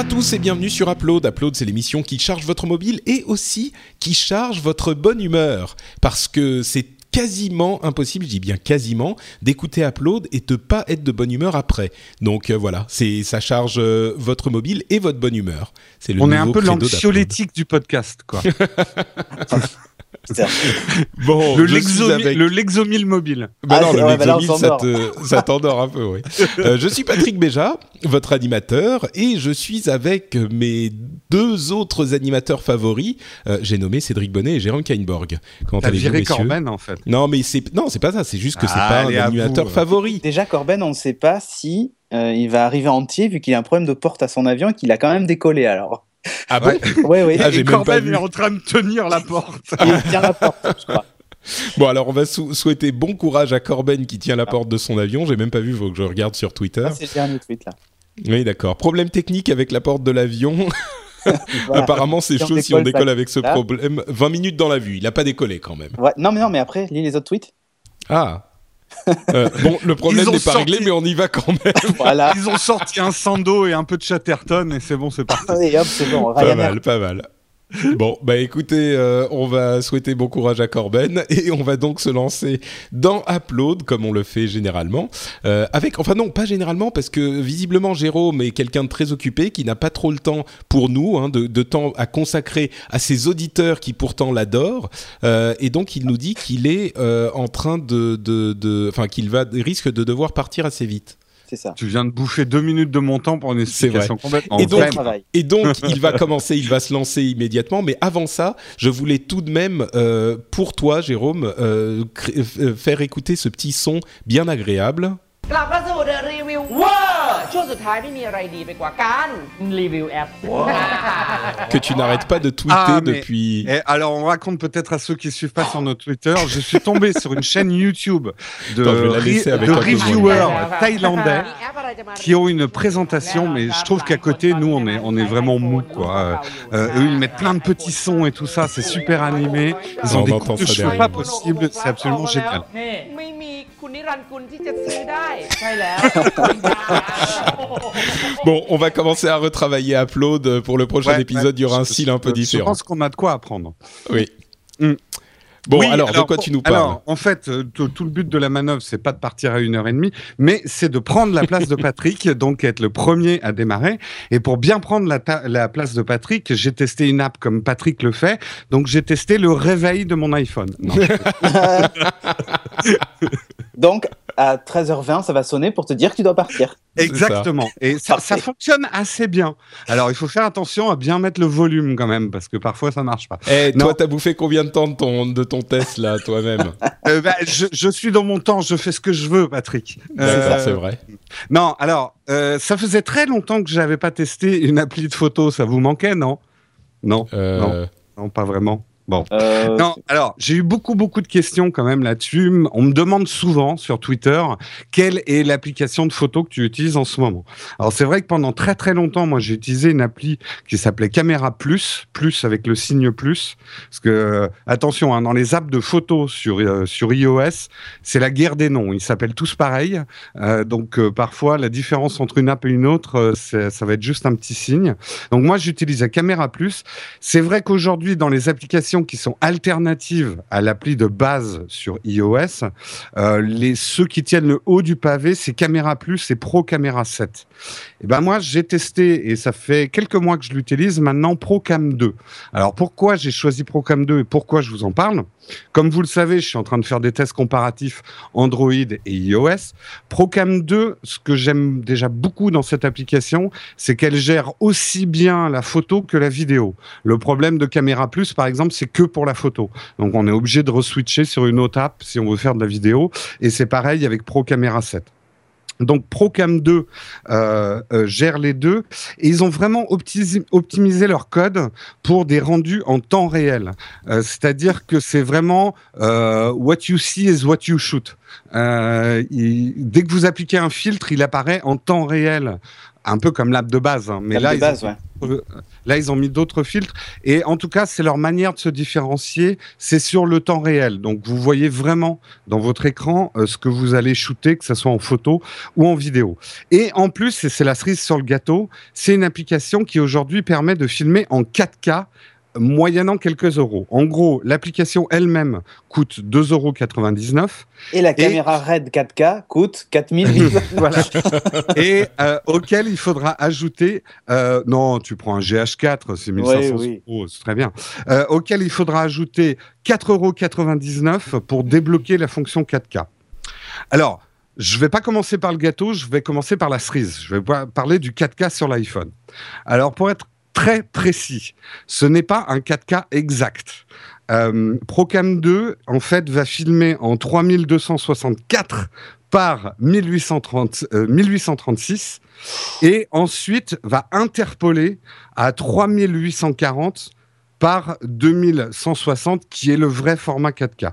Bonjour à tous et bienvenue sur Upload. Upload, c'est l'émission qui charge votre mobile et aussi qui charge votre bonne humeur. Parce que c'est quasiment impossible, je dis bien quasiment, d'écouter Upload et de pas être de bonne humeur après. Donc euh, voilà, c'est ça charge euh, votre mobile et votre bonne humeur. C'est le On est un peu l'anxiolytique du podcast, quoi. bon, le, Lexomil, mobile. Bah ah, non, le Lexomil, ça t'endort un peu, oui. Euh, je suis Patrick Béja, votre animateur, et je suis avec mes deux autres animateurs favoris. Euh, j'ai nommé Cédric Bonnet et Jérôme Kainborg. Comment allez-vous, messieurs Corben, en fait. Non, mais c'est non, c'est pas ça. C'est juste que c'est pas un animateur favori. Déjà, Corben, on ne sait pas si euh, il va arriver entier vu qu'il a un problème de porte à son avion et qu'il a quand même décollé alors. Ah bon Oui, oui. Ah, Corben est en train de tenir la porte. Il tient la porte, je crois. Bon, alors on va souhaiter bon courage à Corben qui tient la porte de son avion. J'ai même pas vu, faut que je regarde sur Twitter. Ah, c'est le dernier tweet là. Oui, d'accord. Problème technique avec la porte de l'avion. Apparemment, c'est chaud si on décolle avec ce problème. 20 minutes dans la vue, il a pas décollé quand même. Ouais. Non, mais non, mais après, lis les autres tweets. Ah, euh, bon, le problème n'est pas réglé, mais on y va quand même. voilà. Ils ont sorti un Sando et un peu de Chatterton et c'est bon, c'est parti. c'est bon. Pas mal, pas mal. Bon, bah écoutez, euh, on va souhaiter bon courage à Corben et on va donc se lancer dans Upload comme on le fait généralement. Euh, avec, enfin non, pas généralement parce que visiblement Jérôme est quelqu'un de très occupé qui n'a pas trop le temps pour nous, hein, de, de, temps à consacrer à ses auditeurs qui pourtant l'adorent. Euh, et donc il nous dit qu'il est euh, en train de, enfin qu'il va risque de devoir partir assez vite. Tu viens de bouffer deux minutes de mon temps pour une explication complètement et donc, et donc, il va commencer, il va se lancer immédiatement. Mais avant ça, je voulais tout de même, euh, pour toi, Jérôme, euh, euh, faire écouter ce petit son bien agréable. ช่วงสุดท้ายไม่มีอะไรดีไปกว่าการรีวิวแอป que tu n'arrêtes pas de tweeter ah, depuis. Et alors, on raconte peut-être à ceux qui suivent pas sur notre Twitter. Je suis tombé sur une chaîne YouTube de, de reviewers thaïlandais qui ont une présentation, mais je trouve qu'à côté, nous, on est, on est vraiment mou, quoi. Euh, eux, ils mettent plein de petits sons et tout ça. C'est super animé. Ils ont des coups de cheveux pas possibles. C'est absolument génial. bon, on va commencer à retravailler Upload pour le prochain épisode. il y aura un style un peu différent. Je pense qu'on a de quoi apprendre. Oui. Mm. Bon, alors, de quoi tu nous parles En fait, euh, tout le but de la manœuvre, c'est pas de partir à une heure et demie, mais c'est de prendre la place de Patrick, donc être le premier à démarrer. Et pour bien prendre la, la place de Patrick, j'ai testé une app comme Patrick le fait. Donc j'ai testé le réveil de mon iPhone. donc à 13h20, ça va sonner pour te dire que tu dois partir. Exactement. Et ça, fonctionne assez bien. Alors, il faut faire attention à bien mettre le volume quand même, parce que parfois, ça marche pas. Et eh, toi, t'as bouffé combien de temps de ton, de ton test, là, toi-même euh, bah, je, suis dans mon temps, je fais ce que je veux, Patrick. Euh, c'est vrai. Non, alors, euh, ça faisait très longtemps que j'avais pas testé une appli de photo. Ça vous manquait, non? Non, non, non, pas vraiment. Bon. Euh, non, alors, j'ai eu beaucoup, beaucoup de questions quand même là-dessus. On me demande souvent sur Twitter quelle est l'application de photo que tu utilises en ce moment? Alors, c'est vrai que pendant très, très longtemps, moi, j'ai utilisé une appli qui s'appelait Caméra Plus, plus avec le signe plus. Parce que, euh, attention, hein, dans les apps de photos sur, euh, sur iOS, c'est la guerre des noms. Ils s'appellent tous pareil. donc, parfois, la différence entre une app et une autre, ça va être juste un petit signe. Donc, moi, j'utilise la Caméra Plus. C'est vrai qu'aujourd'hui, dans les applications qui sont alternatives à l'appli de base sur iOS. Euh, les, ceux qui tiennent le haut du pavé, c'est Camera Plus et Pro Camera 7. Et ben moi, j'ai testé et ça fait quelques mois que je l'utilise maintenant ProCam 2. Alors pourquoi j'ai choisi ProCam 2 et pourquoi je vous en parle? Comme vous le savez, je suis en train de faire des tests comparatifs Android et iOS. ProCam 2, ce que j'aime déjà beaucoup dans cette application, c'est qu'elle gère aussi bien la photo que la vidéo. Le problème de Camera Plus, par exemple, c'est que pour la photo. Donc on est obligé de reswitcher sur une autre app si on veut faire de la vidéo. Et c'est pareil avec Pro Camera 7. Donc Procam 2 euh, euh, gère les deux et ils ont vraiment optimisé, leur code pour des rendus en temps réel. Euh, c'est-à-dire que c'est vraiment what you see is what you shoot. dès que vous appliquez un filtre, il apparaît en temps réel un peu comme l'app de base. Hein. Mais là, ils ont, là, ils ont mis d'autres filtres. Et en tout cas, c'est leur manière de se différencier. C'est sur le temps réel. Donc, vous voyez vraiment dans votre écran euh, ce que vous allez shooter, que ce soit en photo ou en vidéo. Et en plus, c'est la cerise sur le gâteau, c'est une application qui aujourd'hui permet de filmer en 4K moyennant quelques euros. En gros, l'application elle-même coûte 2,99 euros. Et la caméra RED 4K coûte 4000 Voilà. Et euh, auquel il faudra ajouter... Euh, non, tu prends un GH4, c'est 1500 euros, c'est très bien. Euh, auquel il faudra ajouter 4,99 euros pour débloquer la fonction 4K. Alors, je ne vais pas commencer par le gâteau, je vais commencer par la cerise. Je vais parler du 4K sur l'iPhone. Alors, pour être très précis. Ce n'est pas un 4K exact. Euh, Procam 2, en fait, va filmer en 3264 par 1830, 1836 euh, et ensuite va interpoler à 3840 par 2160, qui est le vrai format 4K.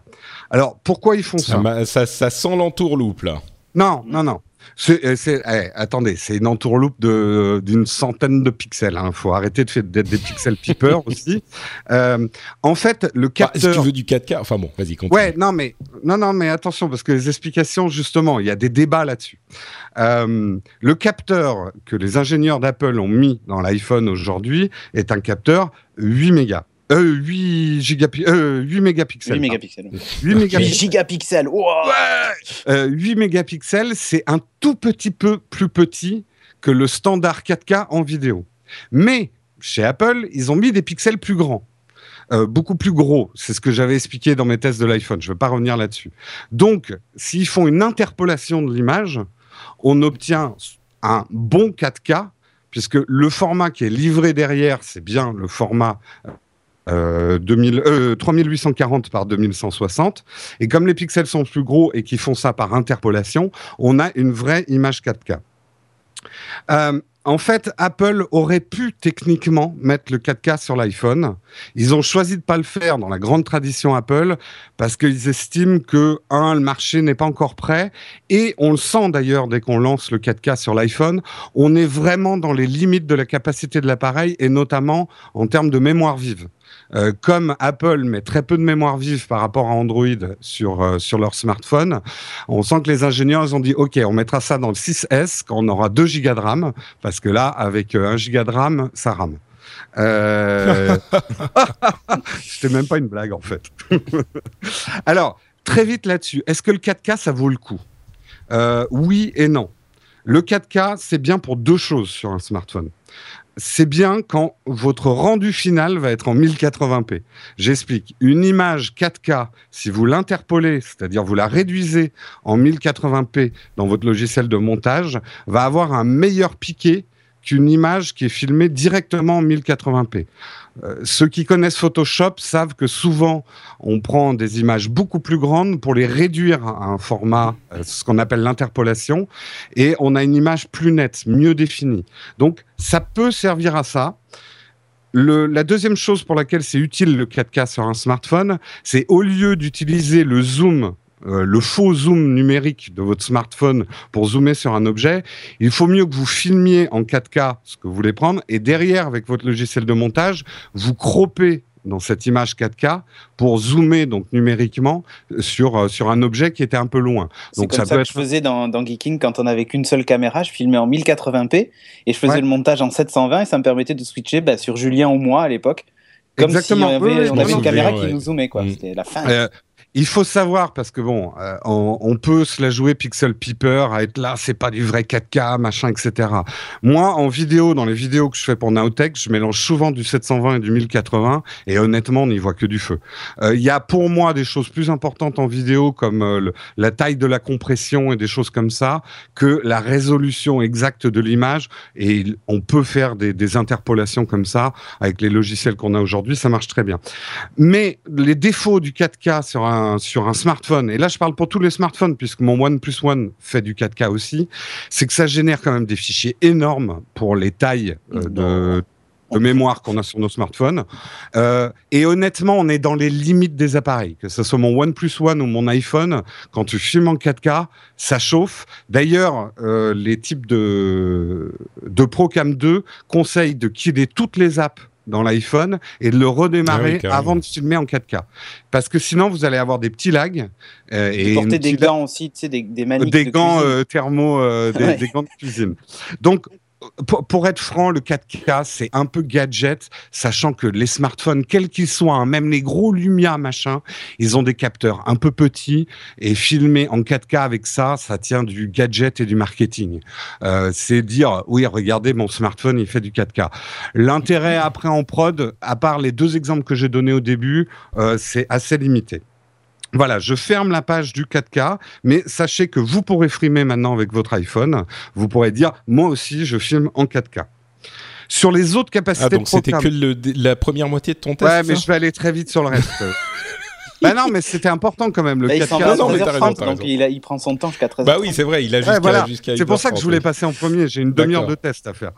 Alors, pourquoi ils font ça Ça, ça sent l'entourloupe, là. Non, non, non. C'est, euh, eh, attendez, c'est une entourloupe d'une centaine de pixels. Il hein. faut arrêter de faire d'être des pixels peepers aussi. Euh, en fait, le capteur. Bah, si tu veux du 4K, enfin bon, vas-y, continue. Ouais, non mais non, non, mais attention parce que les explications, justement, il y a des débats là-dessus. Euh, le capteur que les ingénieurs d'Apple ont mis dans l'iPhone aujourd'hui est un capteur 8 mégas. 8, gigapi 8 mégapixels. 8 mégapixels. 8, mégapixels. gigapixels. 8 mégapixels, c'est un tout petit peu plus petit que le standard 4K en vidéo. Mais chez Apple, ils ont mis des pixels plus grands. Euh, beaucoup plus gros. C'est ce que j'avais expliqué dans mes tests de l'iPhone. Je ne vais pas revenir là-dessus. Donc, s'ils font une interpolation de l'image, on obtient un bon 4K, puisque le format qui est livré derrière, c'est bien le format 3840 euh, euh, par 2160. Et comme les pixels sont plus gros et qu'ils font ça par interpolation, on a une vraie image 4K. Euh, en fait, Apple aurait pu techniquement mettre le 4K sur l'iPhone. Ils ont choisi de pas le faire dans la grande tradition Apple parce qu'ils estiment que un, le marché n'est pas encore prêt et on le sent d'ailleurs dès qu'on lance le 4K sur l'iPhone, on est vraiment dans les limites de la capacité de l'appareil et notamment en termes de mémoire vive. Euh, comme Apple met très peu de mémoire vive par rapport à Android sur, euh, sur leur smartphone, on sent que les ingénieurs ont dit OK, on mettra ça dans le 6S quand on aura 2 Go de RAM, parce que là, avec 1 euh, Go de RAM, ça rame. C'était même pas une blague en fait. Alors, très vite là-dessus, est-ce que le 4K, ça vaut le coup? Oui et non. Le 4K, c'est bien pour deux choses sur un smartphone c'est bien quand votre rendu final va être en 1080p. J'explique. Une image 4K, si vous l'interpolez, c'est-à-dire vous la réduisez en 1080p dans votre logiciel de montage, va avoir un meilleur piqué qu'une image qui est filmée directement en 1080p. Euh, ceux qui connaissent Photoshop savent que souvent on prend des images beaucoup plus grandes pour les réduire à un format, euh, ce qu'on appelle l'interpolation, et on a une image plus nette, mieux définie. Donc ça peut servir à ça. la deuxième chose pour laquelle c'est utile le 4K sur un smartphone, c'est au lieu d'utiliser le zoom euh, le faux zoom numérique de votre smartphone pour zoomer sur un objet, il faut mieux que vous filmiez en 4K ce que vous voulez prendre et derrière, avec votre logiciel de montage, vous croppez dans cette image 4K pour zoomer donc numériquement sur, euh, sur un objet qui était un peu loin. C'est comme ça, que je faisais dans, dans, Geeking quand on avait qu'une seule caméra, je filmais en 1080p et je faisais le montage en 720 et ça me permettait de switcher bah, sur Julien ou moi à l'époque. Comme Exactement. si on avait, on avait une caméra qui nous zoomait, quoi. Mm. C'était la fin. Euh, il faut savoir parce que bon, euh, on, peut se la jouer pixel peeper à être là, c'est pas du vrai 4K, machin, etc. Moi, en vidéo, dans les vidéos que je fais pour Nowtech, je mélange souvent du 720 et du 1080 et honnêtement, on n'y voit que du feu. Euh, il y a pour moi des choses plus importantes en vidéo comme euh, la taille de la compression et des choses comme ça que la résolution exacte de l'image et on peut faire des, des interpolations comme ça avec les logiciels qu'on a aujourd'hui, ça marche très bien. Mais les défauts du 4K sur un un, sur un smartphone, et là je parle pour tous les smartphones, puisque mon OnePlus One fait du 4K aussi, c'est que ça génère quand même des fichiers énormes pour les tailles euh, de de mémoire qu'on a sur nos smartphones. Euh, et honnêtement, on est dans les limites des appareils. Que ce soit mon OnePlus One ou mon iPhone, quand tu filmes en 4K, ça chauffe. D'ailleurs, euh, les types de, de Procam 2 conseillent de killer toutes les apps dans l'iPhone et de le redémarrer ah avant de filmer en 4K. Parce que sinon, vous allez avoir des petits lags. Euh, et porter des gants aussi, tu sais, des, des Des gants euh, thermo, euh, des, des, gants de cuisine. Donc, pour, être franc, le 4K, c'est un peu gadget, sachant que les smartphones, quels qu'ils soient, hein, même les gros Lumia, machin, ils ont des capteurs un peu petits et filmer en 4K avec ça, ça tient du gadget et du marketing. Euh, c'est dire, oui, regardez, mon smartphone, il fait du 4K. L'intérêt après en prod, à part les deux exemples que j'ai donnés au début, euh, c'est assez limité. Voilà, je ferme la page du 4K, mais sachez que vous pourrez filmer maintenant avec votre iPhone. Vous pourrez dire, moi aussi, je filme en 4K. Sur les autres capacités ah, donc c'était que la première moitié de ton test Ouais, mais je vais aller très vite sur le reste. bah non, mais c'était important quand même. Le 4K. Non, mais raison, donc il, il, prend son temps jusqu'à 13 Bah oui, c'est vrai, il a jusqu'à. voilà. c'est pour ça que je voulais passer en premier. J'ai une demi-heure de test à faire.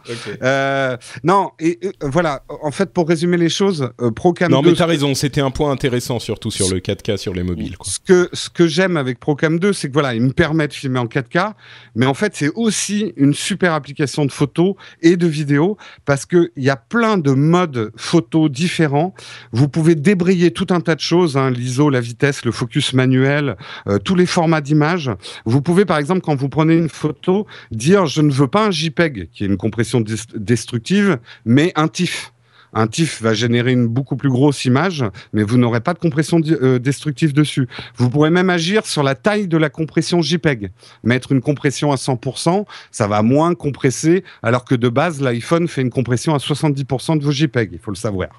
Euh, non, et, voilà. En fait, pour résumer les choses, euh, Procam non, 2. Non, mais t'as raison. C'était un point intéressant, surtout sur le 4K sur les mobiles. Quoi. Ce que ce que j'aime avec Procam 2, c'est que voilà, il me permet de filmer en 4K, mais en fait, c'est aussi une super application de photo et de vidéo parce que il y a plein de modes photo différents. Vous pouvez débrayer tout un tas de choses. Hein, la vitesse, le focus manuel, euh, tous les formats d'image. Vous pouvez, par exemple, quand vous prenez une photo, dire je ne veux pas un JPEG, qui est une compression destructive, mais un TIFF. Un TIFF va générer une beaucoup plus grosse image, mais vous n'aurez pas de compression euh, destructive dessus. Vous pourrez même agir sur la taille de la compression JPEG. Mettre une compression à 100%, ça va moins compresser, alors que de base, l'iPhone fait une compression à 70% de vos JPEG, il faut le savoir.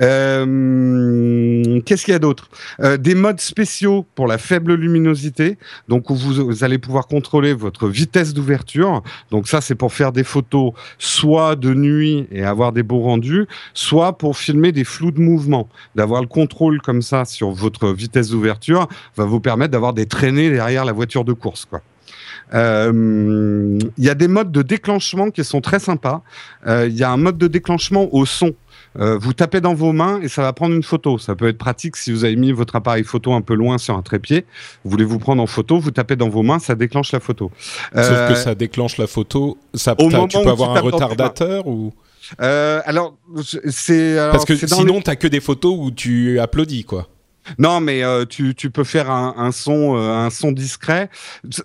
Euh, qu'est-ce qu'il y a d'autre? Euh, Des modes spéciaux pour la faible luminosité, donc où vous, allez pouvoir contrôler votre vitesse d'ouverture. Donc ça, c'est pour faire des photos soit de nuit et avoir des beaux rendus, soit pour filmer des flous de mouvement. D'avoir le contrôle comme ça sur votre vitesse d'ouverture va vous permettre d'avoir des traînées derrière la voiture de course, quoi. Euh, il y a des modes de déclenchement qui sont très sympas. Il y a un mode de déclenchement au son. Euh, vous tapez dans vos mains et ça va prendre une photo. Ça peut être pratique si vous avez mis votre appareil photo un peu loin sur un trépied. Vous voulez vous prendre en photo, vous tapez dans vos mains, ça déclenche la photo. Sauf que euh, ça déclenche la photo. Ça, tu peux avoir un retardateur ou euh, Alors, c'est parce que sinon tu t'as que des photos où tu applaudis quoi. Non, mais tu, peux faire un, son, un son discret.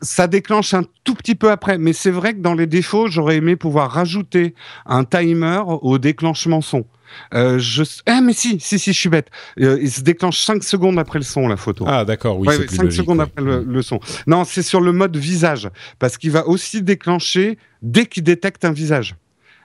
Ça déclenche un tout petit peu après, mais c'est vrai que dans les défauts, j'aurais aimé pouvoir rajouter un timer au déclenchement son. Euh, je... Ah, mais si, si, si, je suis bête. Euh, il se déclenche 5 secondes après le son, la photo. Ah, d'accord, oui. Ouais, 5 secondes après le, le, son. Non, c'est sur le mode visage. Parce qu'il va aussi déclencher dès qu'il détecte un visage.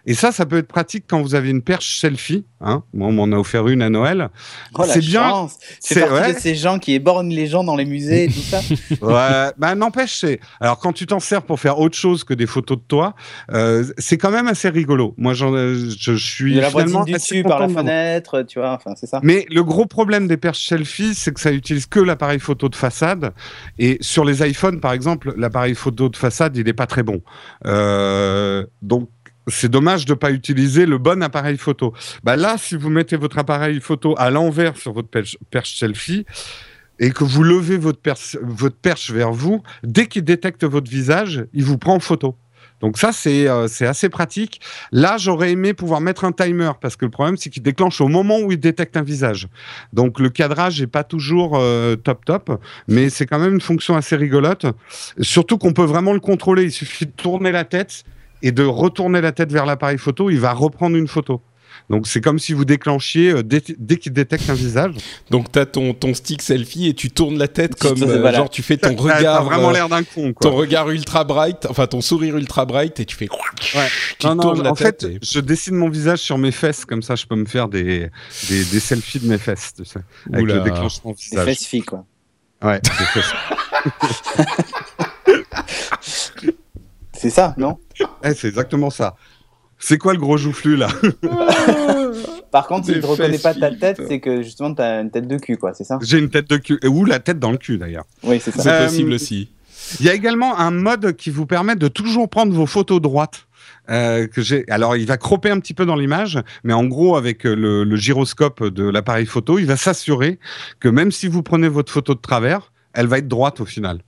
Et ça, ça peut être pratique quand vous avez une perche selfie. Hein Moi, on m'en a offert une à Noël. Oh, c'est bien. C'est partie de ces gens qui éborgnent les gens dans les musées et tout ça. ouais, bah n'empêche. Alors, quand tu t'en sers pour faire autre chose que des photos de toi, euh, c'est quand même assez rigolo. Moi, j'en, je, je suis. De la finalement dessus par la fenêtre, tu vois. Enfin, c'est ça. Mais le gros problème des perches selfie, c'est que ça utilise que l'appareil photo de façade. Et sur les iPhones, par exemple, l'appareil photo de façade, il n'est pas très bon. Euh, donc c'est dommage de ne pas utiliser le bon appareil photo. Bah là, si vous mettez votre appareil photo à l'envers sur votre perche, selfie et que vous levez votre perche, vers vous, dès qu'il détecte votre visage, il vous prend en photo. Donc ça, euh, c'est assez pratique. Là, j'aurais aimé pouvoir mettre un timer parce que le problème, c'est qu'il déclenche au moment où il détecte un visage. Donc le cadrage n'est pas toujours euh, top top, mais c'est quand même une fonction assez rigolote. Surtout qu'on peut vraiment le contrôler. Il suffit de tourner la tête et de retourner la tête vers l'appareil photo, il va reprendre une photo. Donc c'est comme si vous déclenchiez euh, dès, qu'il détecte un visage. Donc tu as ton, ton stick selfie et tu tournes la tête comme euh, genre tu fais ton regard vraiment euh, l'air d'un con Ton regard ultra bright, enfin ton sourire ultra bright et tu fais ouais. tu tournes la en fait, je dessine mon visage sur mes fesses comme ça je peux me faire des des, des selfies de mes fesses tu sais, avec le déclenchement visage. Des fesses filles quoi. Ouais, des fesses. C'est ça, non? Eh, C'est exactement ça. C'est quoi le gros joufflu là Par contre, si tu ne reconnais pas ta tête, c'est que justement, tu as une tête de cul, quoi, c'est ça? J'ai une tête de cul. Ou la tête dans le cul, d'ailleurs. Oui, c'est ça. C'est possible aussi. Il y a également un mode qui vous permet de toujours prendre vos photos droites. Euh, que j'ai. Alors, il va cropper un petit peu dans l'image, mais en gros, avec le, le gyroscope de l'appareil photo, il va s'assurer que même si vous prenez votre photo de travers, elle va être droite au final.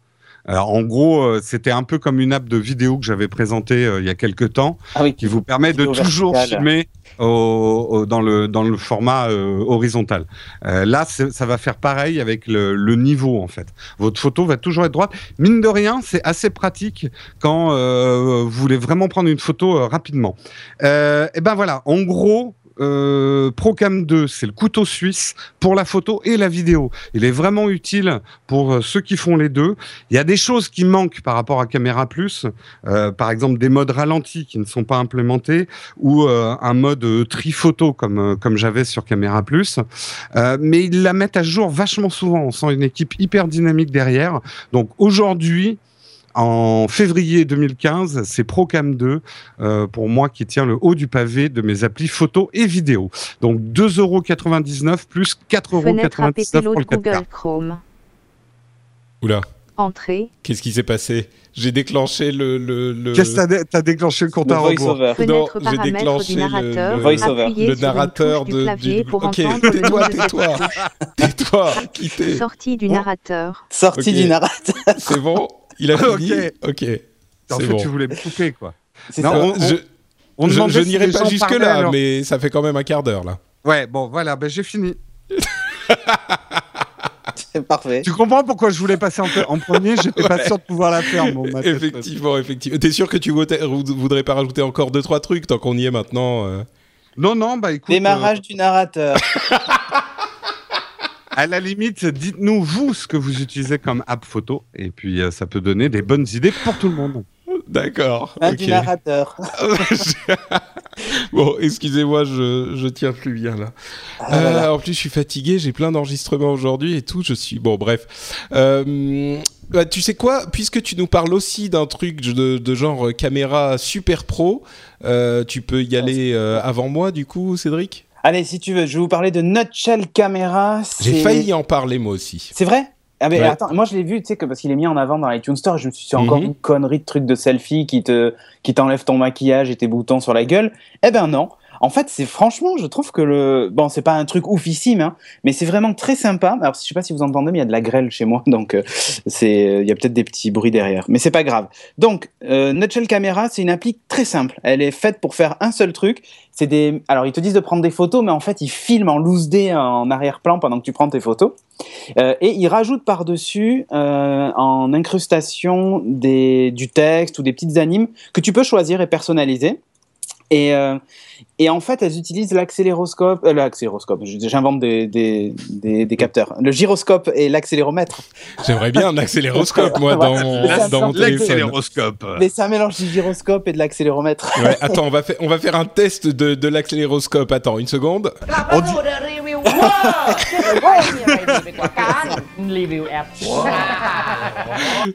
Alors, en gros, euh, c'était un peu comme une app de vidéo que j'avais présentée euh, il y a quelques temps, ah qui vous permet de toujours filmer au, dans, le, dans le format euh, horizontal. là, ça va faire pareil avec le, le, niveau, en fait. Votre photo va toujours être droite. Mine de rien, c'est assez pratique quand vous voulez vraiment prendre une photo rapidement. et ben voilà, en gros, euh, Procam 2, c'est le couteau suisse pour la photo et la vidéo. Il est vraiment utile pour euh, ceux qui font les deux. Il y a des choses qui manquent par rapport à Caméra Plus, euh, par exemple des modes ralentis qui ne sont pas implémentés ou un mode tri-photo comme, comme j'avais sur Caméra Plus. mais ils la mettent à jour vachement souvent. On sent une équipe hyper dynamique derrière. Donc aujourd'hui, en février 2015, c'est Procam 2 euh, pour moi qui tient le haut du pavé de mes applis photo et vidéo. Donc 2,99€ plus 4,99€ pour le Google Chrome. Oula. Entrée. Qu'est-ce qui s'est passé? J'ai déclenché le. le, Qu'est-ce que t'as, déclenché le compte à rebours? Non, j'ai déclenché le, le, le narrateur de. Du... Pour ok, tais-toi, tais-toi. tais-toi, quittez. Sortie du narrateur. Sortie du narrateur. C'est bon? il a fini Ok. En fait, tu voulais me couper, quoi. Non, je, on je, n'irai pas jusque-là, mais ça fait quand même un quart d'heure, là. Ouais, bon, voilà, ben, j'ai fini. C'est parfait. Tu comprends pourquoi je voulais passer en, en premier? J'étais pas sûr de pouvoir la faire. Bon, effectivement, effectivement. T'es sûr que tu voudrais pas rajouter encore deux trois trucs tant qu'on y est maintenant euh? Non, non, bah écoute. Démarrage euh, du narrateur. à la limite, dites-nous vous ce que vous utilisez comme app photo, et puis euh, ça peut donner des bonnes idées pour tout le monde. D'accord. Un du narrateur. bon, excusez-moi, je, je tiens plus bien là. Ah, euh, en plus, je suis fatigué, j'ai plein d'enregistrements aujourd'hui et tout. Je suis bon, bref. Euh, bah, tu sais quoi Puisque tu nous parles aussi d'un truc de, de, genre caméra super pro, tu peux y aller avant moi, du coup, Cédric? Allez, si tu veux, je vais vous parler de Nutshell Camera. J'ai failli en parler moi aussi. C'est vrai? Ah mais attends, moi je l'ai vu, tu sais que parce qu'il est mis en avant dans iTunes Store, je me suis dit encore mhm. une connerie de truc de selfie qui te qui t'enlève ton maquillage et tes boutons sur la gueule. Eh ben non. En fait, c'est franchement, je trouve que le bon, c'est pas un truc oufissime, hein, mais c'est vraiment très sympa. Alors, je sais pas si vous entendez, mais il y a de la grêle chez moi, donc euh, c'est, il y a peut-être des petits bruits derrière, mais c'est pas grave. Donc, euh, Nutshell Camera, c'est une appli très simple. Elle est faite pour faire un seul truc. C'est des, alors ils te disent de prendre des photos, mais en fait, ils filment en loose day en arrière-plan pendant que tu prends tes photos, euh, et ils rajoutent par-dessus euh, en incrustation des, du texte ou des petites animes que tu peux choisir et personnaliser. Et, euh, et en fait, elles utilisent l'accéléroscope, euh, l'accéléroscope, j'invente des, des, des, capteurs, le gyroscope et l'accéléromètre. J'aimerais bien un accéléroscope, moi, dans mon, dans mon L'accéléroscope. Mais c'est un mélange du gyroscope et de l'accéléromètre. Ouais, attends, on va, faire, on va faire un test de, de l'accéléroscope. Attends, une seconde. On dit...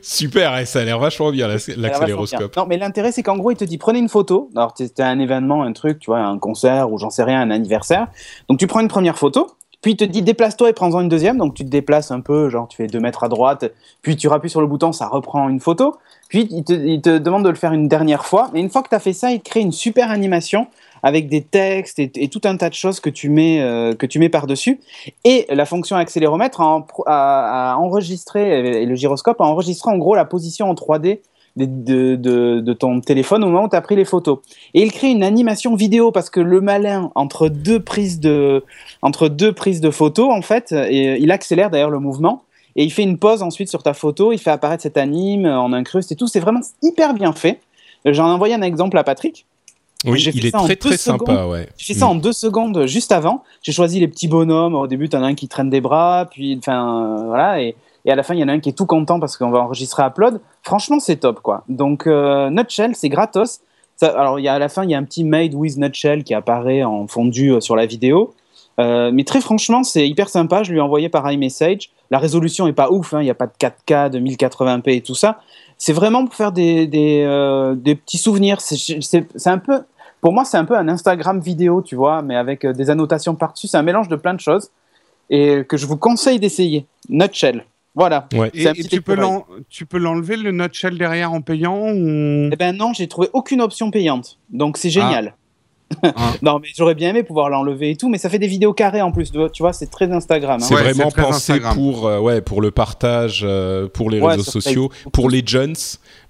Super, ça a l'air vachement bien l'accéléroscope. Non, mais l'intérêt c'est qu'en gros il te dit prenez une photo. Alors c'était un événement, un truc, tu vois, un concert ou j'en sais rien, un anniversaire. Donc tu prends une première photo. Puis il te dit déplace-toi et prends-en une deuxième. Donc tu te déplaces un peu, genre tu fais deux mètres à droite. Puis tu appuies sur le bouton, ça reprend une photo. Puis il te, il te demande de le faire une dernière fois. Et une fois que tu as fait ça, il te crée une super animation avec des textes et, tout un tas de choses que tu mets, euh, mets par-dessus. Et la fonction accéléromètre a, enregistré, et le gyroscope a enregistré en gros la position en 3D de, ton téléphone au moment où tu as pris les photos. Et il crée une animation vidéo parce que le malin, entre deux prises de, entre deux prises de photos, en fait, et il accélère d'ailleurs le mouvement. Et il fait une pause ensuite sur ta photo, il fait apparaître cette anime en incruste et tout. C'est vraiment hyper bien fait. J'en ai envoyé un exemple à Patrick. Oui, il est très très sympa, ouais. J'ai fait ça en deux secondes juste avant. J'ai choisi les petits bonhommes. Au début, t'en as un qui traîne des bras, puis enfin euh, voilà, et, et, à la fin, il y en a un qui est tout content parce qu'on va enregistrer Upload. Franchement, c'est top, quoi. Donc euh, Nutshell, c'est gratos. Ça, alors, y a, à la fin, il y a un petit Made with Nutshell qui apparaît en fondu euh, sur la vidéo. Euh, mais très franchement, c'est hyper sympa. Je lui ai envoyé par iMessage. La résolution est pas ouf, hein. il n'y a pas de 4K, de 1080p et tout ça. C'est vraiment pour faire des, des, des petits souvenirs. C'est un peu Pour moi, c'est un peu un Instagram vidéo, tu vois, mais avec des annotations par-dessus. C'est un mélange de plein de choses et que je vous conseille d'essayer. Nutshell. Voilà. Et, tu, peux tu, peux l'enlever le nutshell derrière en payant ou... Eh ben non, j'ai trouvé aucune option payante. Donc c'est génial. Ah. non, mais j'aurais bien aimé pouvoir l'enlever et tout, mais ça fait des vidéos carrées en plus. Tu vois, c'est très Instagram. Hein. C'est vraiment pensé pour, euh, ouais, pour le partage, euh, pour les réseaux sociaux, pour les jeunes.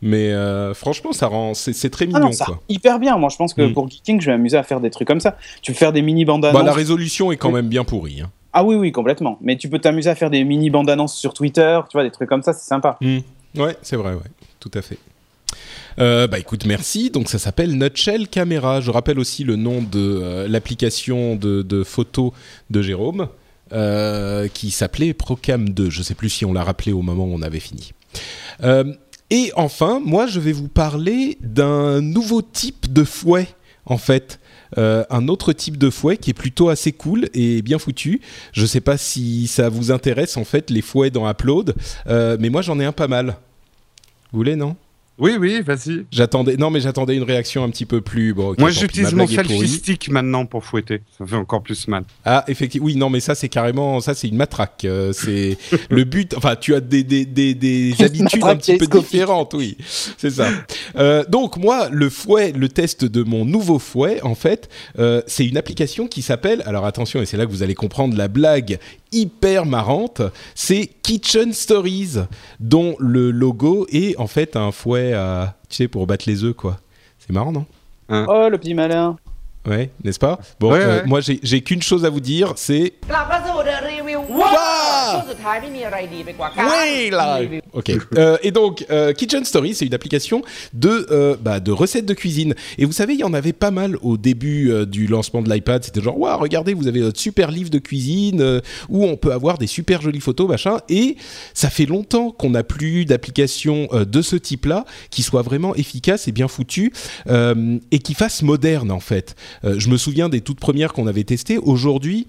Mais euh, franchement, ça rend, c'est très ah mignon. ça hyper bien. Moi, je pense que mm. pour Geeking, je vais m'amuser à faire des trucs comme ça. Tu peux faire des mini bandes bah, La résolution est quand même bien pourrie. Hein. Ah oui, oui, complètement. Mais tu peux t'amuser à faire des mini bandes annonces sur Twitter, tu vois, des trucs comme ça, c'est sympa. Hmm. Ouais, c'est vrai, ouais, tout à fait. Euh, bah écoute, merci. Donc ça s'appelle Nutshell Camera. Je rappelle aussi le nom de euh, l'application de, photos de Jérôme euh, qui s'appelait Procam 2. Je ne sais plus si on l'a rappelé au moment où on avait fini. et enfin, moi je vais vous parler d'un nouveau type de fouet en fait. Un autre type de fouet qui est plutôt assez cool et bien foutu. Je sais pas si ça vous intéresse en fait les fouets dans Upload, mais moi j'en ai un pas mal. Vous voulez non? Oui, oui, vas-y. J'attendais, non, mais j'attendais une réaction un petit peu plus. Bon, Moi, j'utilise mon selfie stick maintenant pour fouetter. Ça fait encore plus mal. Ah, effectivement. Oui, non, mais ça, c'est carrément, ça, c'est une matraque. Euh, c'est le but. Enfin, tu as des, des, des, des habitudes un petit peu différentes, oui. C'est ça. Euh, donc, moi, le fouet, le test de mon nouveau fouet, en fait, euh, c'est une application qui s'appelle. Alors, attention, et c'est là que vous allez comprendre la blague hyper marrante, c'est Kitchen Stories, dont le logo est en fait un fouet à, tu sais, pour battre les œufs, quoi. C'est marrant, non? Hein? Oh, le petit malin Ouais, n'est-ce pas? Bon, euh, moi j'ai qu'une chose à vous dire, c'est... Oui là Ok. Euh, et donc, euh, Kitchen Story, c'est une application de, euh, bah, de recettes de cuisine. Et vous savez, il y en avait pas mal au début du lancement de l'iPad. C'était genre, waouh, regardez, vous avez votre super livre de cuisine où on peut avoir des super jolies photos, machin. Et ça fait longtemps qu'on n'a plus d'application de ce type-là qui soit vraiment efficace et bien foutue et qui fasse moderne en fait. Je me souviens des toutes premières qu'on avait testées. Aujourd'hui,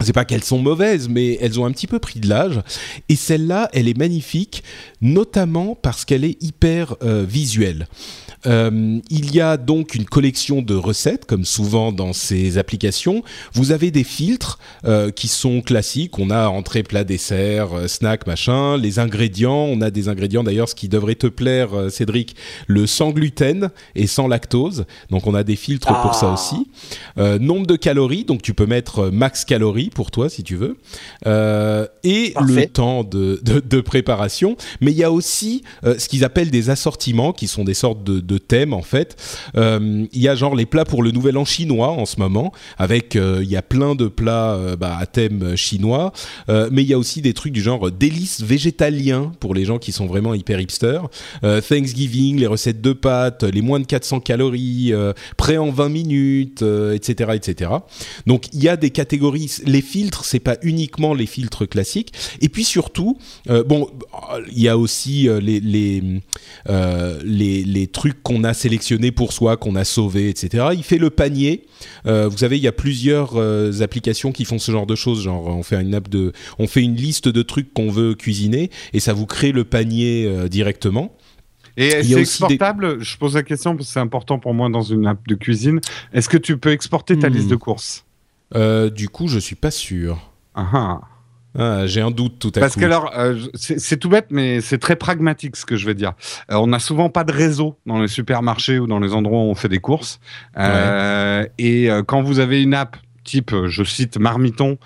c'est pas qu'elles sont mauvaises, mais elles ont un petit peu pris de l'âge. Et celle-là, elle est magnifique, notamment parce qu'elle est hyper euh, visuelle. Euh, il y a donc une collection de recettes, comme souvent dans ces applications. Vous avez des filtres euh, qui sont classiques. On a entrée, plat, dessert, snack, machin. Les ingrédients, on a des ingrédients d'ailleurs, ce qui devrait te plaire, Cédric, le sans gluten et sans lactose. Donc on a des filtres pour ça ah. aussi. nombre de calories, donc tu peux mettre max calories pour toi si tu veux. et le temps de, de, de, préparation. Mais il y a aussi ce qu'ils appellent des assortiments, qui sont des sortes de de thèmes en fait. Euh, il y a genre les plats pour le nouvel an chinois en ce moment, avec euh, il y a plein de plats euh, bah, à thème chinois, mais il y a aussi des trucs du genre délices végétaliens pour les gens qui sont vraiment hyper hipster, Thanksgiving, les recettes de pâtes, les moins de 400 calories, prêt en 20 minutes, etc., etc. Donc il y a des catégories. Les filtres, c'est pas uniquement les filtres classiques. Et puis surtout, bon, il y a aussi les les, les, les trucs qu'on a sélectionné pour soi, qu'on a sauvé, etc. Il fait le panier. Euh, vous savez, il y a plusieurs euh, applications qui font ce genre de choses. Genre, on fait une app de, on fait une liste de trucs qu'on veut cuisiner et ça vous crée le panier euh, directement. Et c'est exportable? Je pose la question parce que c'est important pour moi dans une app de cuisine. Est-ce que tu peux exporter ta hmm. liste de courses? Du coup, je suis pas sûr. Ah, ah. Ah, j'ai un doute tout à Parce que alors, euh, c'est tout bête, mais c'est très pragmatique ce que je veux dire. Euh, on n'a souvent pas de réseau dans les supermarchés ou dans les endroits où on fait des courses. Euh, et quand vous avez une app type, je cite Marmiton,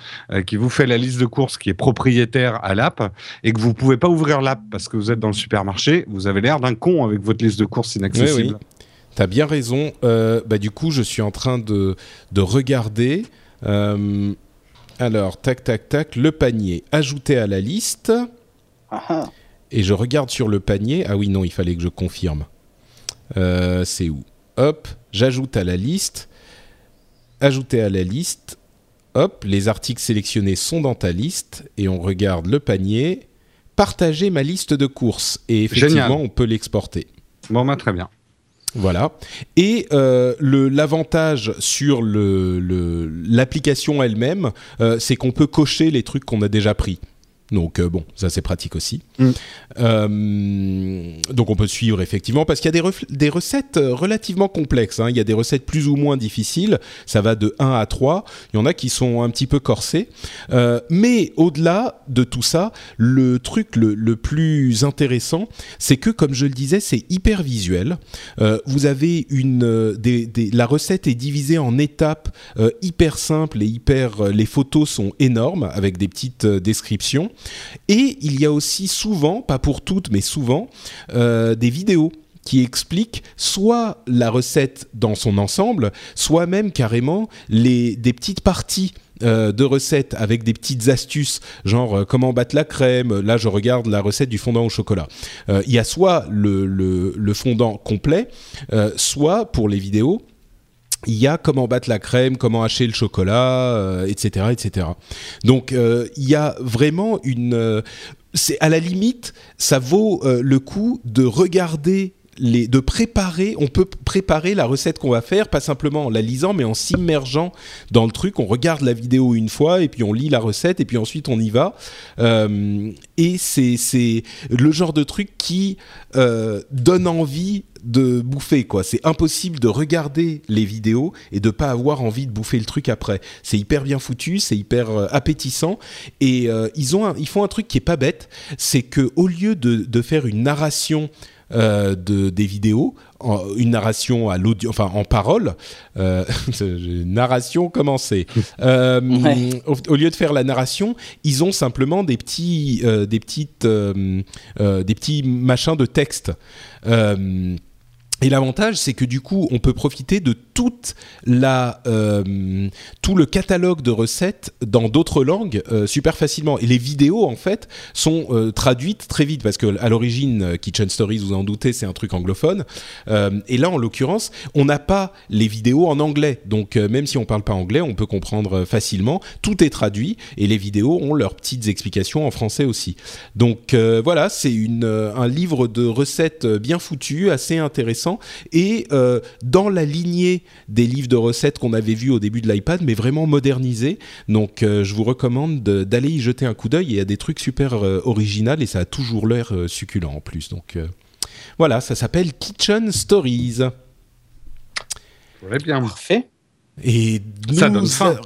qui vous fait la liste de courses qui est propriétaire à l'app et que vous pouvez pas ouvrir l'app parce que vous êtes dans le supermarché, vous avez l'air d'un con avec votre liste de courses inaccessible. Oui, T'as bien raison. bah, du coup, je suis en train de, de regarder. Alors, tac, tac, tac, le panier ajouté à la liste. Et je regarde sur le panier. Ah oui, non, il fallait que je confirme. Euh, c'est où? Hop, j'ajoute à la liste. Ajouter à la liste. Hop, les articles sélectionnés sont dans ta liste. Et on regarde le panier. Partager ma liste de courses. Et effectivement, on peut l'exporter. Bon, bah, très bien. Voilà. Et euh, l'avantage sur l'application le, elle-même, euh, c'est qu'on peut cocher les trucs qu'on a déjà pris. Donc bon, ça c'est pratique aussi. Mm. donc on peut suivre effectivement parce qu'il y a des, des recettes relativement complexes. Hein. Il y a des recettes plus ou moins difficiles. Ça va de 1 à 3. Il y en a qui sont un petit peu corsés. mais au-delà de tout ça, le truc le, le plus intéressant, c'est que comme je le disais, c'est hyper visuel. vous avez une des, des, la recette est divisée en étapes hyper simples et hyper. les photos sont énormes avec des petites descriptions. Et il y a aussi souvent, pas pour toutes, mais souvent, euh, des vidéos qui expliquent soit la recette dans son ensemble, soit même carrément les, des petites parties euh, de recettes avec des petites astuces, genre euh, comment battre la crème. Là, je regarde la recette du fondant au chocolat. Il y a soit le, le fondant complet, soit pour les vidéos, il y a comment battre la crème, comment hacher le chocolat, etc., euh, etc. Donc euh, il y a vraiment une, euh, c'est à la limite, ça vaut le coup de regarder les, de préparer, on peut préparer la recette qu'on va faire, pas simplement en la lisant, mais en s'immergeant dans le truc. On regarde la vidéo une fois et puis on lit la recette et puis ensuite on y va. et c'est le genre de truc qui donne envie de bouffer quoi. C'est impossible de regarder les vidéos et de pas avoir envie de bouffer le truc après. C'est hyper bien foutu, c'est hyper euh, appétissant et euh, ils ont ils font un truc qui est pas bête, c'est que au lieu de, faire une narration euh, de, des vidéos, une narration à l'audio, enfin en parole, narration commencée. au, lieu de faire la narration, ils ont simplement des petits, des petites, des petits machins de texte. Et l'avantage, c'est que du coup, on peut profiter de toute la, euh, tout le catalogue de recettes dans d'autres langues euh, super facilement. Et les vidéos, en fait, sont euh, traduites très vite parce que à l'origine, Kitchen Stories, vous en doutez, c'est un truc anglophone. et là, en l'occurrence, on n'a pas les vidéos en anglais. Donc, même si on parle pas anglais, on peut comprendre facilement. Tout est traduit et les vidéos ont leurs petites explications en français aussi. Donc, voilà, c'est un livre de recettes bien foutu, assez intéressant et dans la lignée des livres de recettes qu'on avait vus au début de l'iPad, mais vraiment modernisé. Donc euh, je vous recommande d'aller y jeter un coup d'œil. Il y a des trucs super euh, originaux et ça a toujours l'air succulent en plus. Donc voilà, ça s'appelle Kitchen Stories. Très bien. Parfait. Et ça donne faim.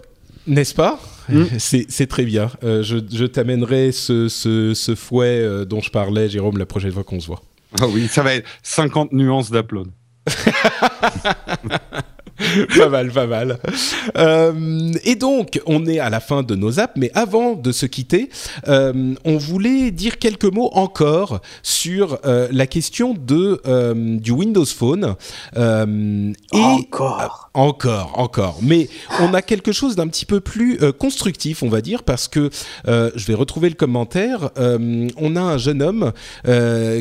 N'est-ce pas hmm. C'est très bien. je, t'amènerai ce, ce, fouet dont je parlais, Jérôme, la prochaine fois qu'on se voit. Ah oui, ça va être 50 nuances d'applaud. pas mal, pas mal. Euh, et donc, on est à la fin de nos apps, mais avant de se quitter, euh, on voulait dire quelques mots encore sur euh, la question de du Windows Phone. et encore. Encore, encore. Mais on a quelque chose d'un petit peu plus constructif, on va dire, parce que je vais retrouver le commentaire. on a un jeune homme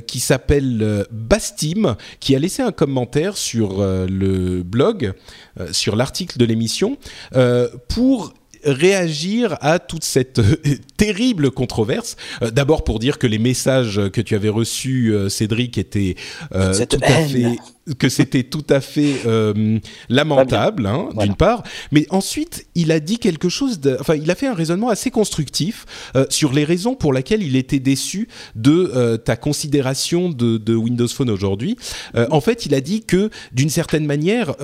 qui s'appelle Bastim, qui a laissé un commentaire sur le blog euh, sur l'article de l'émission euh, pour réagir à toute cette euh, terrible controverse. D'abord pour dire que les messages que tu avais reçus, Cédric, étaient tout à fait que c'était tout à fait euh, lamentable, hein, d'une part, mais ensuite il a dit quelque chose, de, enfin il a fait un raisonnement assez constructif euh, sur les raisons pour lesquelles il était déçu de euh, ta considération de, de Windows Phone aujourd'hui. en fait, il a dit que d'une certaine manière,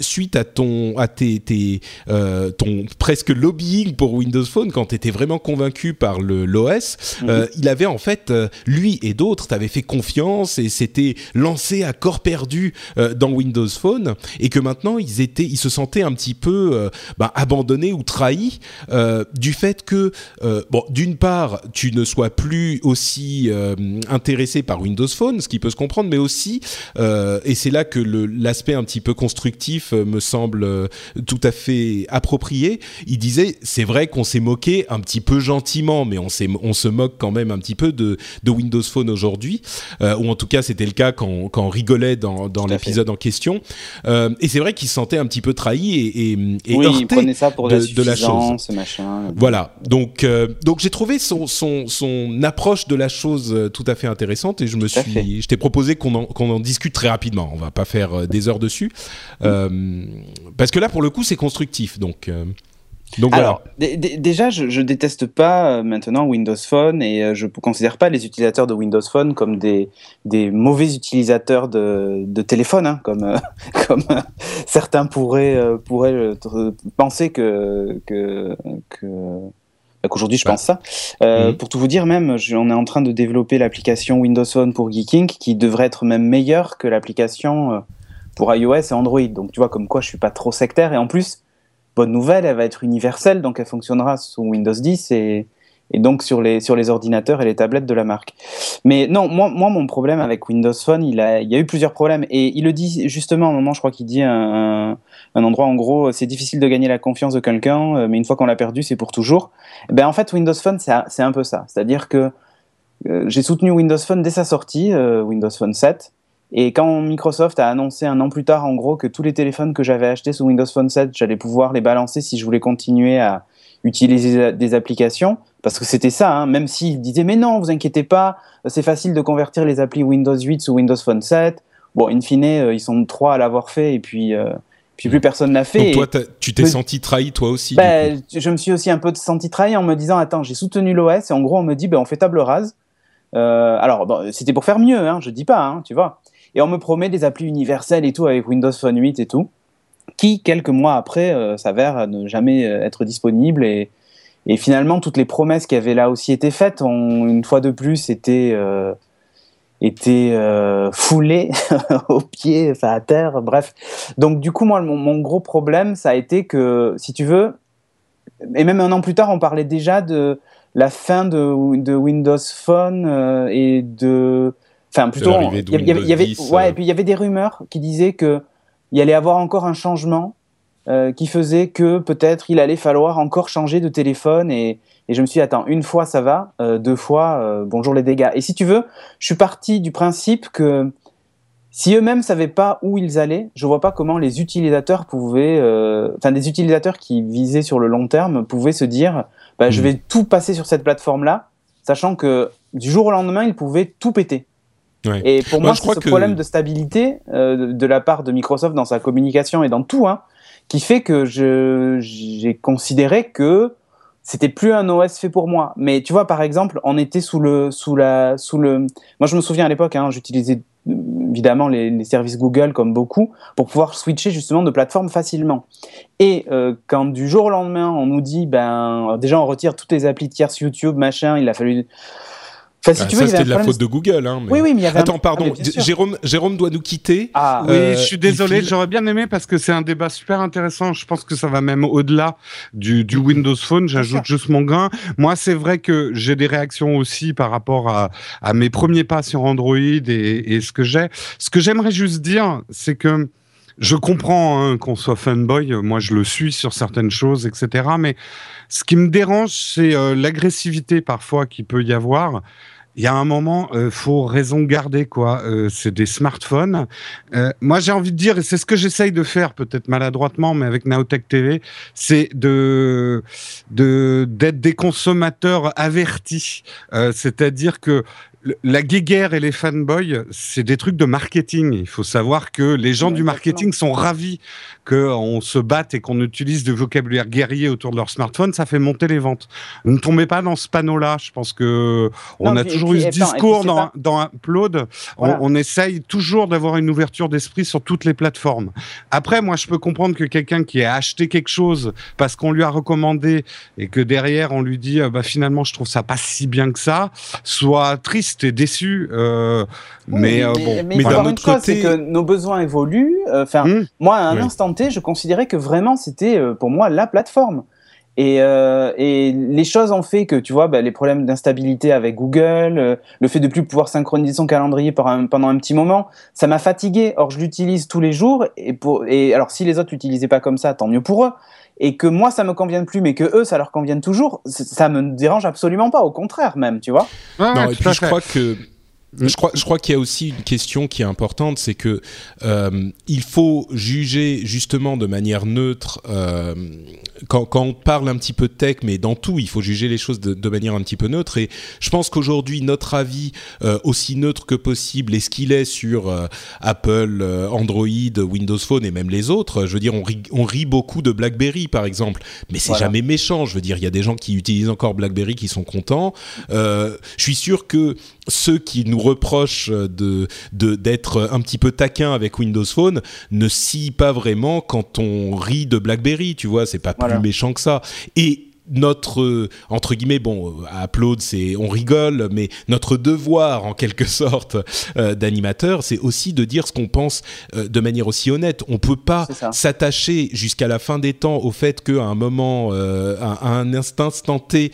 suite à ton, à tes, tes ton presque lobbying pour Windows Phone, quand tu étais vraiment convaincu par le l'OS, mhm. il avait en fait lui et d'autres t'avaient fait confiance et s'était lancé à corps perdu euh, dans Windows Phone et que maintenant ils étaient, ils se sentaient un petit peu euh, bah, abandonnés ou trahis euh, du fait que, bon, d'une part, tu ne sois plus aussi intéressé par Windows Phone, ce qui peut se comprendre, mais aussi, et c'est là que l'aspect un petit peu constructif me semble tout à fait approprié. Il disait, c'est vrai qu'on s'est moqué un petit peu gentiment, mais on, on se moque quand même un petit peu de, Windows Phone aujourd'hui, ou en tout cas c'était le cas quand, quand on rigolait dans l'épisode en question. Euh, et c'est vrai qu'il se sentait un petit peu trahi et, et, et oui, il prenait ça pour de, de la chose. Machin. Voilà. Donc, euh, donc j'ai trouvé son, son, son, approche de la chose euh, tout à fait intéressante et je me suis, je t'ai proposé qu'on en, qu'on en discute très rapidement. On va pas faire des heures dessus parce que là, pour le coup, c'est constructif. Donc. Donc Alors, déjà, je, je déteste pas euh, maintenant Windows Phone et euh, je ne considère pas les utilisateurs de Windows Phone comme des, des mauvais utilisateurs de, de téléphone, hein, comme, euh, comme certains pourraient, pourraient penser que, que, que bah, qu'aujourd'hui je pense ça. Euh, mhm. Pour tout vous dire, même, on est en train de développer l'application Windows Phone pour Geeking qui devrait être même meilleure que l'application pour iOS et Android. Donc tu vois, comme quoi je suis pas trop sectaire. Et en plus, bonne nouvelle, elle va être universelle, donc elle fonctionnera sous Windows 10 et, donc sur les, ordinateurs et les tablettes de la marque. Mais non, moi, mon problème avec Windows Phone, il, y a eu plusieurs problèmes. Et il le dit justement à un moment, je crois qu'il dit un, un, endroit, en gros, c'est difficile de gagner la confiance de quelqu'un, euh, mais une fois qu'on l'a perdu, c'est pour toujours. Ben, en fait, Windows Phone, c'est un peu ça. C'est-à-dire que euh, j'ai soutenu Windows Phone dès sa sortie, euh, Windows Phone 7. Et quand Microsoft a annoncé un an plus tard, en gros, que tous les téléphones que j'avais achetés sous Windows Phone 7, j'allais pouvoir les balancer si je voulais continuer à utiliser des applications, parce que c'était ça, hein, même s'ils disaient mais non, vous inquiétez pas, c'est facile de convertir les applis Windows 8 sous Windows Phone 7. Bon, in fine, euh, ils sont trois à l'avoir fait et puis, euh, puis plus personne l'a fait. Donc toi, tu t'es senti trahi toi aussi ben, Je me suis aussi un peu senti trahi en me disant attends, j'ai soutenu l'OS et en gros on me dit ben, on fait table rase. Euh, alors bon, c'était pour faire mieux, hein, je dis pas, hein, tu vois. Et on me promet des applis universelles et tout avec Windows Phone 8 et tout, qui quelques mois après euh, s'avèrent ne jamais euh, être disponibles et, finalement toutes les promesses qui avaient là aussi été faites ont une fois de plus été euh, été euh, foulées au pied, enfin à terre, bref. Donc du coup moi mon, mon, gros problème ça a été que si tu veux, et même un an plus tard on parlait déjà de la fin de, de Windows Phone euh, et de Enfin, plutôt, il y, avait, y avait ouais, et puis il y avait des rumeurs qui disaient que il allait avoir encore un changement euh, qui faisait que peut-être il allait falloir encore changer de téléphone et, et je me suis dit, attends, une fois ça va, euh, deux fois, euh, bonjour les dégâts. Et si tu veux, je suis parti du principe que si eux-mêmes savaient pas où ils allaient, je vois pas comment les utilisateurs pouvaient, enfin des utilisateurs qui visaient sur le long terme pouvaient se dire, bah, je hmm. vais tout passer sur cette plateforme-là, sachant que du jour au lendemain, ils pouvaient tout péter. Et pour moi, c'est ce problème de stabilité euh, de la part de Microsoft dans sa communication et dans tout, hein, qui fait que j'ai considéré que c'était plus un OS fait pour moi. Mais tu vois, par exemple, on était sous le, sous la, sous le. Moi, je me souviens à l'époque, hein, j'utilisais évidemment les, les, services Google comme beaucoup pour pouvoir switcher justement de plateforme facilement. Et euh, quand du jour au lendemain, on nous dit, ben, déjà on retire toutes les applis tierces YouTube, machin, il a fallu Enfin, si ah, tu veux, ça, c'était de la faute de Google. Hein, Oui, oui, mais il y avait Attends, pardon, ah, Jérôme, Jérôme doit nous quitter. Ah, oui, je suis désolé, j'aurais bien aimé parce que c'est un débat super intéressant. Je pense que ça va même au-delà du, du, Windows Phone. J'ajoute juste mon grain. Moi, c'est vrai que j'ai des réactions aussi par rapport à, à mes premiers pas sur Android et, et ce que j'ai. Ce que j'aimerais juste dire, c'est que je comprends hein, qu'on soit fanboy, moi je le suis sur certaines choses, etc. Mais ce qui me dérange, c'est euh, l'agressivité parfois qui peut y avoir. Il y a un moment, euh, faut raison garder quoi. Euh, c'est des smartphones. Euh, moi, j'ai envie de dire, et c'est ce que j'essaye de faire, peut-être maladroitement, mais avec Naotech TV, c'est de d'être des consommateurs avertis. Euh, c'est-à-dire que la guéguerre et les fanboys, c'est des trucs de marketing. Il faut savoir que les gens du marketing sont ravis qu'on se batte et qu'on utilise du vocabulaire guerrier autour de leur smartphone. Ça fait monter les ventes. Ne tombez pas dans ce panneau-là. Je pense que on a toujours eu ce discours dans, dans Upload. On, on, essaye toujours d'avoir une ouverture d'esprit sur toutes les plateformes. Après, moi, je peux comprendre que quelqu'un qui a acheté quelque chose parce qu'on lui a recommandé et que derrière on lui dit, bah finalement, je trouve ça pas si bien que ça, soit triste triste déçu. Euh, mais, euh, bon. Mais, d'un autre côté, c'est que nos besoins évoluent. Euh, enfin, hmm. moi, à un instant T, je considérais que vraiment c'était pour moi la plateforme. Et, euh, et, les choses ont fait que, tu vois, bah, les problèmes d'instabilité avec Google, le fait de plus pouvoir synchroniser son calendrier pendant un petit moment, ça m'a fatigué. Or, je l'utilise tous les jours. Et, pour, et alors, si les autres l'utilisaient pas comme ça, tant mieux pour eux et que moi ça me convienne plus, mais que eux ça leur convienne toujours, ça me dérange absolument pas, au contraire même, tu vois. non, et puis je crois que je crois, je crois qu'il y a aussi une question qui est importante, c'est que euh, il faut juger justement de manière neutre euh, quand, quand, on parle un petit peu de tech, mais dans tout, il faut juger les choses de, de manière un petit peu neutre. Et je pense qu'aujourd'hui, notre avis, euh, aussi neutre que possible, est ce qu'il est sur euh, Apple, euh, Android, Windows Phone et même les autres. Je veux dire, on rit, on rit beaucoup de BlackBerry, par exemple, mais c'est jamais méchant. Je veux dire, il y a des gens qui utilisent encore BlackBerry qui sont contents. je suis sûr que ceux qui nous reprochent de d'être un petit peu taquins avec Windows Phone ne s'y pas vraiment quand on rit de BlackBerry. Tu vois, c'est pas plus méchant que ça. Et notre euh, entre guillemets bon à Upload c'est on rigole mais notre devoir en quelque sorte euh, d'animateur c'est aussi de dire ce qu'on pense euh, de manière aussi honnête. On peut pas s'attacher jusqu'à la fin des temps au fait qu'à un moment à, un instant T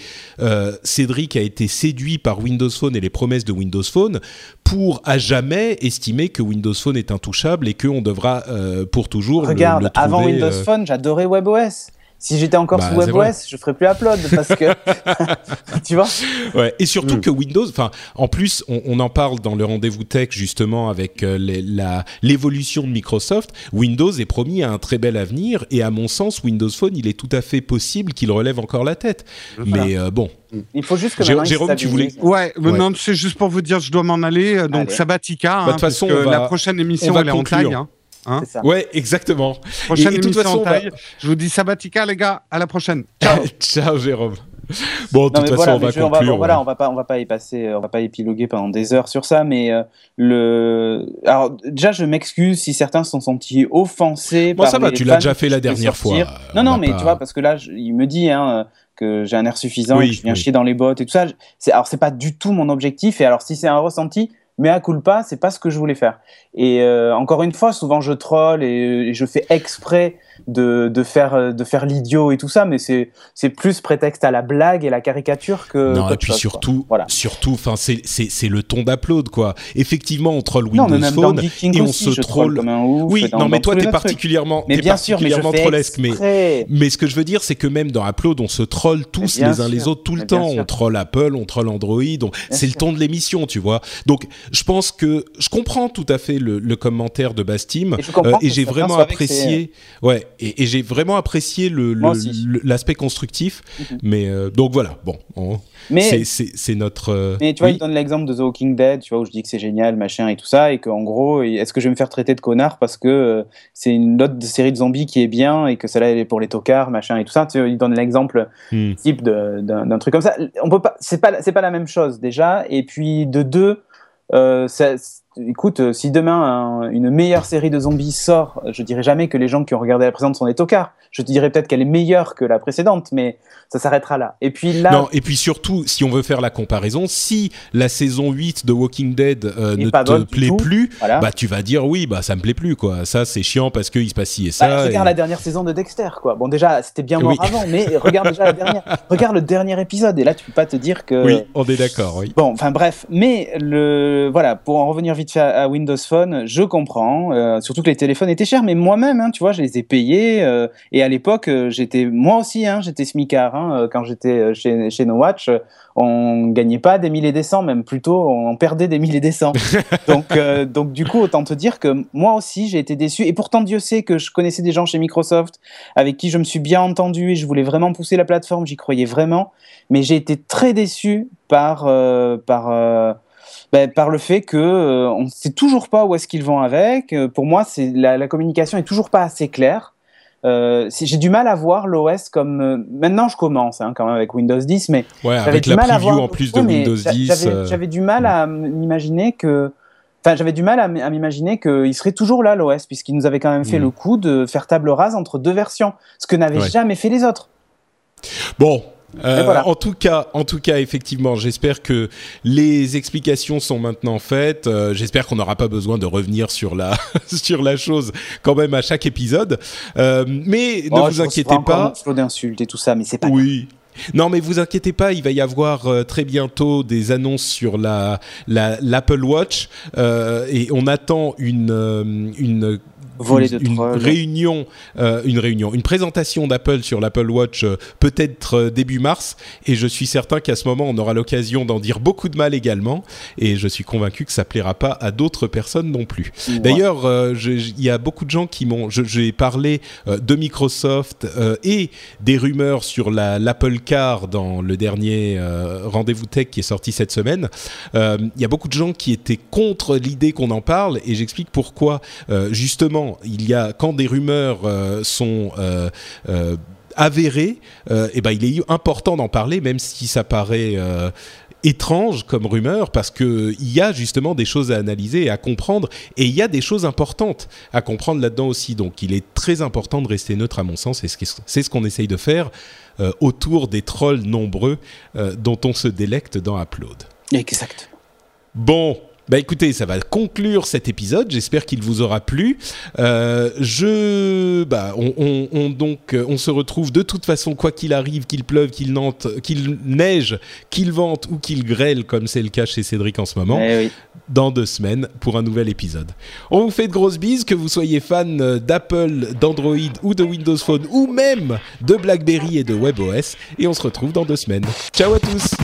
Cédric a été séduit par Windows Phone et les promesses de Windows Phone pour à jamais estimer que Windows Phone est intouchable et qu'on devra pour toujours regarde avant Windows Phone j'adorais WebOS si j'étais encore bah, sous WebOS, je ferais plus Upload parce que tu vois. Ouais. Et surtout mm. que Windows, enfin, en plus, on, en parle dans le rendez-vous tech justement avec euh, la l'évolution de Microsoft. Windows est promis à un très bel avenir et à mon sens, Windows Phone, il est tout à fait possible qu'il relève encore la tête. Mais euh, bon. Il faut juste que Jérôme, tu voulais. Ouais, non, c'est juste pour vous dire, je dois m'en aller. Euh, donc, Sabatica. Bah, de toute hein, façon, la prochaine émission, elle est en taille. Hein. Hein ouais, exactement. Prochaine émission façon, taille. Je vous dis Sabatica, les gars. À la prochaine. Ciao. Ciao, Jérôme. Bon, de toute façon, on va conclure. On voilà, on va pas, on va pas y passer, on va pas épiloguer pendant des heures sur ça, mais euh, le. Alors déjà, je m'excuse si certains se sont sentis offensés. Bon, ça va, tu l'as déjà fait la dernière fois. Non, non, mais tu vois, parce que là, il me dit hein, que j'ai un air suffisant, que je viens chier dans les bottes et tout ça. Alors, c'est pas du tout mon objectif. Et alors, si c'est un ressenti, mais à culpa, c'est pas ce que je voulais faire. Et euh, encore une fois, souvent je troll et, et je fais exprès de, de faire euh, de faire l'idiot et tout ça, mais c'est c'est plus prétexte à la blague et la caricature que. Non et puis surtout voilà. surtout enfin c'est c'est c'est le ton d'upload quoi. Effectivement on troll Windows non, Phone et on se troll. Comme un ouf oui non mais toi t'es particulièrement mais bien sûr mais je mais mais ce que je veux dire c'est que même dans Upload on se troll tous les uns les autres tout le temps. On troll Apple, on troll Android, c'est le ton de l'émission tu vois. Donc je pense que je comprends tout à fait le, le commentaire de Bastim et, euh, et j'ai vraiment apprécié ouais et, j'ai vraiment apprécié l'aspect constructif. Mhm. Mais euh, donc voilà, bon, c'est notre. Euh, mais tu vois, il donne l'exemple de The Walking Dead, tu vois, où je dis que c'est génial, machin et tout ça, et qu'en gros, est-ce que je vais me faire traiter de connard parce que euh, c'est une autre série de zombies qui est bien et que celle-là elle est pour les tocards, machin et tout ça. Tu vois, il donne l'exemple hmm. type d'un truc comme ça. On peut pas, c'est pas, c'est pas la même chose déjà. Et puis de deux, ça, écoute, euh, si demain une meilleure série de zombies sort, je dirais jamais que les gens qui ont regardé la précédente sont des tocards. Je te dirais peut-être qu'elle est meilleure que la précédente, mais ça s'arrêtera là. Et puis là. Non, et puis surtout, si on veut faire la comparaison, si la saison 8 de Walking Dead euh, ne te plaît plus, bah tu vas dire oui, bah ça me plaît plus, quoi. Ça, c'est chiant parce qu'il se passe ci et ça. Bah, regarde la dernière saison de Dexter, quoi. Bon, déjà, c'était bien mort avant, mais regarde déjà la dernière. Regarde le dernier épisode, et là, tu peux pas te dire que. Oui, on est d'accord, oui. Bon, enfin bref, mais le. Voilà, pour en revenir vite à, Windows Phone, je comprends, euh, surtout que les téléphones étaient chers, mais moi-même, hein, tu vois, je les ai payés, euh, et à l'époque, j'étais. Moi aussi, hein, j'étais smicard, hein, quand j'étais euh, chez, chez No Watch, on gagnait pas des milliers des cents, même plutôt on perdait des milliers des cents. donc, euh, donc du coup, autant te dire que moi aussi j'ai été déçu. Et pourtant, Dieu sait que je connaissais des gens chez Microsoft avec qui je me suis bien entendu et je voulais vraiment pousser la plateforme, j'y croyais vraiment. Mais j'ai été très déçu par, euh, par, ben, par le fait que on ne sait toujours pas où est-ce qu'ils vont avec. Pour moi, c'est la, la communication est toujours pas assez claire. Euh, j'ai du mal à voir l'OS comme. Euh, maintenant, je commence hein, quand même avec Windows 10, mais ouais, avec la preview en plus de Windows 10. Euh, j'avais du mal à m'imaginer que. Enfin, j'avais du mal à m'imaginer qu'il serait toujours là l'OS, puisqu'il nous avait quand même fait mm. le coup de faire table rase entre deux versions, ce que n'avaient jamais fait les autres. Bon, euh, en tout cas, en tout cas, effectivement, j'espère que les explications sont maintenant faites. Euh, j'espère qu'on n'aura pas besoin de revenir sur la sur la chose quand même à chaque épisode. Euh, mais ne oh, vous inquiétez pas. Flot d'insultes et tout ça, mais c'est pas. Oui. Non, mais vous inquiétez pas, il va y avoir très bientôt des annonces sur la l'Apple Watch et on attend une une une, réunion, euh, une réunion, une présentation d'Apple sur l'Apple Watch euh, peut-être euh, début mars, et je suis certain qu'à ce moment on aura l'occasion d'en dire beaucoup de mal également, et je suis convaincu que ça plaira pas à d'autres personnes non plus. D'ailleurs, il y a beaucoup de gens qui m'ont, j'ai parlé de Microsoft et des rumeurs sur l'Apple Car dans le dernier rendez-vous tech qui est sorti cette semaine. Il y a beaucoup de gens qui étaient contre l'idée qu'on en parle, et j'explique pourquoi. Justement il y a quand des rumeurs euh, sont euh, euh, avérées, et eh ben il est important d'en parler, même si ça paraît étrange comme rumeur parce que il y a justement des choses à analyser et à comprendre et il y a des choses importantes à comprendre là-dedans aussi. Donc il est très important de rester neutre à mon sens et c'est ce qu'on essaye de faire autour des trolls nombreux dont on se délecte dans Upload. Exact. Bon, bah écoutez, ça va conclure cet épisode. J'espère qu'il vous aura plu. Euh, je, bah, on, on, donc, euh, on se retrouve de toute façon, quoi qu'il arrive, qu'il pleuve, qu'il qu'il neige, qu'il vente ou qu'il grêle, comme c'est le cas chez Cédric en ce moment, eh dans deux semaines pour un nouvel épisode. On vous fait de grosses bises, que vous soyez fan euh, d'Apple, d'Android ou de Windows Phone ou même de BlackBerry et de WebOS. Et on se retrouve dans deux semaines. Ciao à tous.